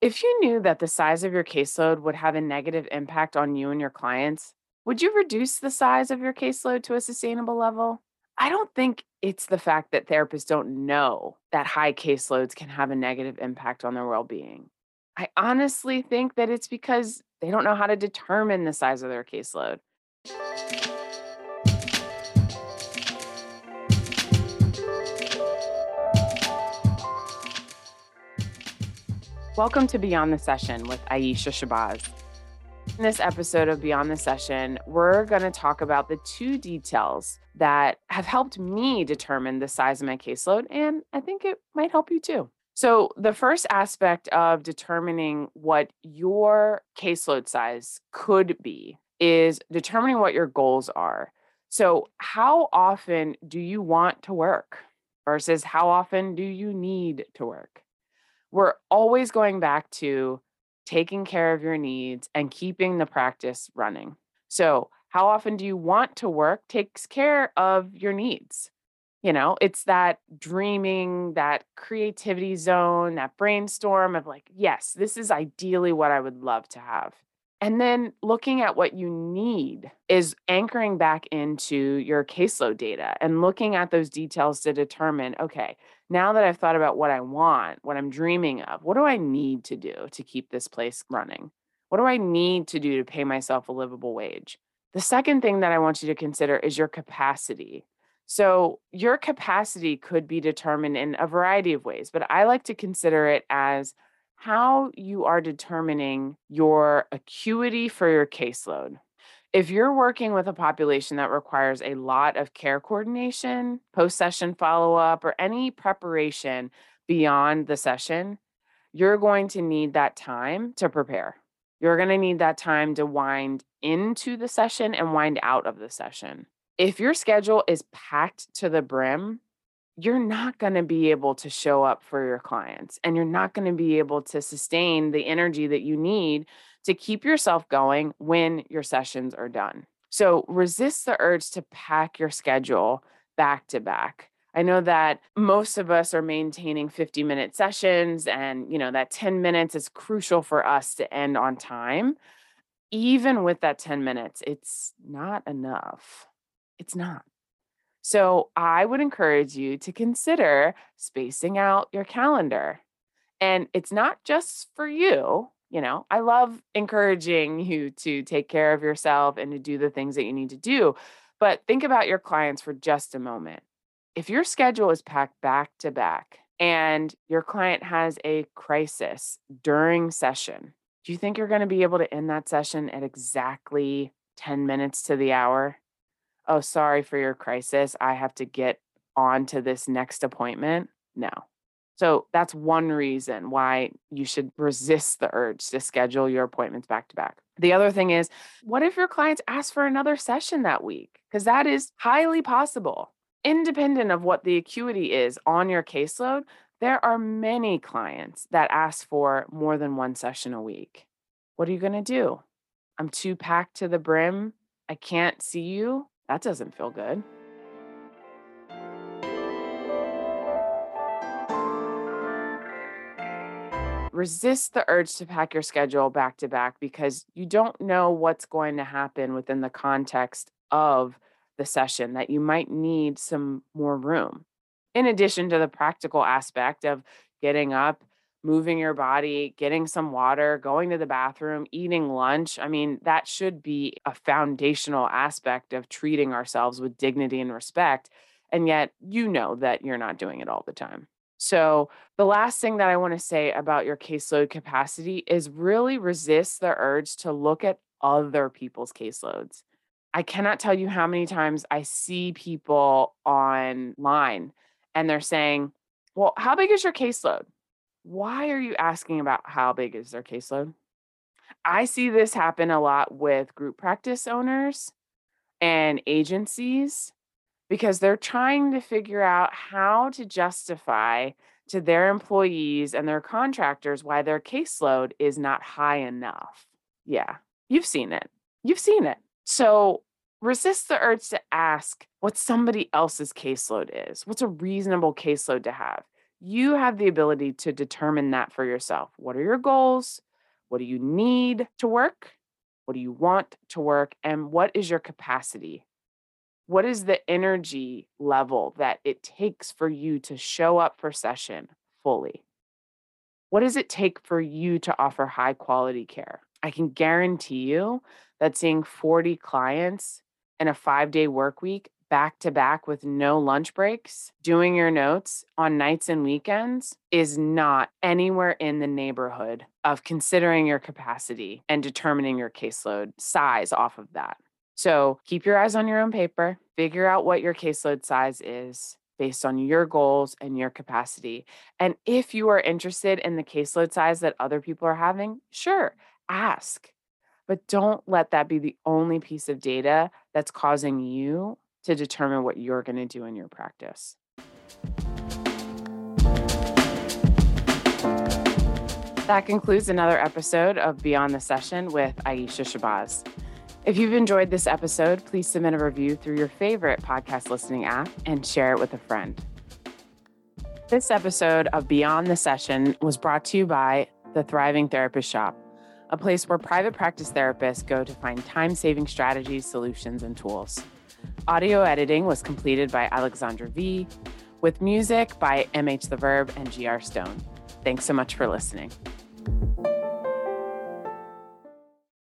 If you knew that the size of your caseload would have a negative impact on you and your clients, would you reduce the size of your caseload to a sustainable level? I don't think it's the fact that therapists don't know that high caseloads can have a negative impact on their well being. I honestly think that it's because they don't know how to determine the size of their caseload. Welcome to Beyond the Session with Aisha Shabazz. In this episode of Beyond the Session, we're going to talk about the two details that have helped me determine the size of my caseload, and I think it might help you too. So, the first aspect of determining what your caseload size could be is determining what your goals are. So, how often do you want to work versus how often do you need to work? We're always going back to taking care of your needs and keeping the practice running. So, how often do you want to work takes care of your needs. You know, it's that dreaming, that creativity zone, that brainstorm of like, yes, this is ideally what I would love to have. And then looking at what you need is anchoring back into your caseload data and looking at those details to determine okay, now that I've thought about what I want, what I'm dreaming of, what do I need to do to keep this place running? What do I need to do to pay myself a livable wage? The second thing that I want you to consider is your capacity. So, your capacity could be determined in a variety of ways, but I like to consider it as how you are determining your acuity for your caseload. If you're working with a population that requires a lot of care coordination, post session follow up, or any preparation beyond the session, you're going to need that time to prepare. You're going to need that time to wind into the session and wind out of the session. If your schedule is packed to the brim, you're not going to be able to show up for your clients and you're not going to be able to sustain the energy that you need to keep yourself going when your sessions are done. So resist the urge to pack your schedule back to back. I know that most of us are maintaining 50 minute sessions and you know that 10 minutes is crucial for us to end on time. Even with that 10 minutes, it's not enough. It's not. So I would encourage you to consider spacing out your calendar. And it's not just for you. You know, I love encouraging you to take care of yourself and to do the things that you need to do. But think about your clients for just a moment. If your schedule is packed back to back and your client has a crisis during session, do you think you're going to be able to end that session at exactly 10 minutes to the hour? Oh, sorry for your crisis. I have to get on to this next appointment. No. So that's one reason why you should resist the urge to schedule your appointments back to back. The other thing is, what if your clients ask for another session that week? Because that is highly possible. Independent of what the acuity is on your caseload, there are many clients that ask for more than one session a week. What are you going to do? I'm too packed to the brim. I can't see you. That doesn't feel good. Resist the urge to pack your schedule back to back because you don't know what's going to happen within the context of the session that you might need some more room. In addition to the practical aspect of getting up moving your body, getting some water, going to the bathroom, eating lunch. I mean, that should be a foundational aspect of treating ourselves with dignity and respect. And yet, you know that you're not doing it all the time. So, the last thing that I want to say about your caseload capacity is really resist the urge to look at other people's caseloads. I cannot tell you how many times I see people online and they're saying, Well, how big is your caseload? Why are you asking about how big is their caseload? I see this happen a lot with group practice owners and agencies because they're trying to figure out how to justify to their employees and their contractors why their caseload is not high enough. Yeah, you've seen it. You've seen it. So resist the urge to ask what somebody else's caseload is. What's a reasonable caseload to have? You have the ability to determine that for yourself. What are your goals? What do you need to work? What do you want to work? And what is your capacity? What is the energy level that it takes for you to show up for session fully? What does it take for you to offer high quality care? I can guarantee you that seeing 40 clients in a five day work week back to back with no lunch breaks, doing your notes on nights and weekends is not anywhere in the neighborhood of considering your capacity and determining your caseload size off of that. So keep your eyes on your own paper, figure out what your caseload size is based on your goals and your capacity. And if you are interested in the caseload size that other people are having, sure, ask. But don't let that be the only piece of data that's causing you to determine what you're going to do in your practice. That concludes another episode of Beyond the Session with Aisha Shabazz. If you've enjoyed this episode, please submit a review through your favorite podcast listening app and share it with a friend. This episode of Beyond the Session was brought to you by the Thriving Therapist Shop, a place where private practice therapists go to find time saving strategies, solutions, and tools. Audio editing was completed by Aleksandra V, with music by MH The Verb and GR Stone. Thanks so much for listening.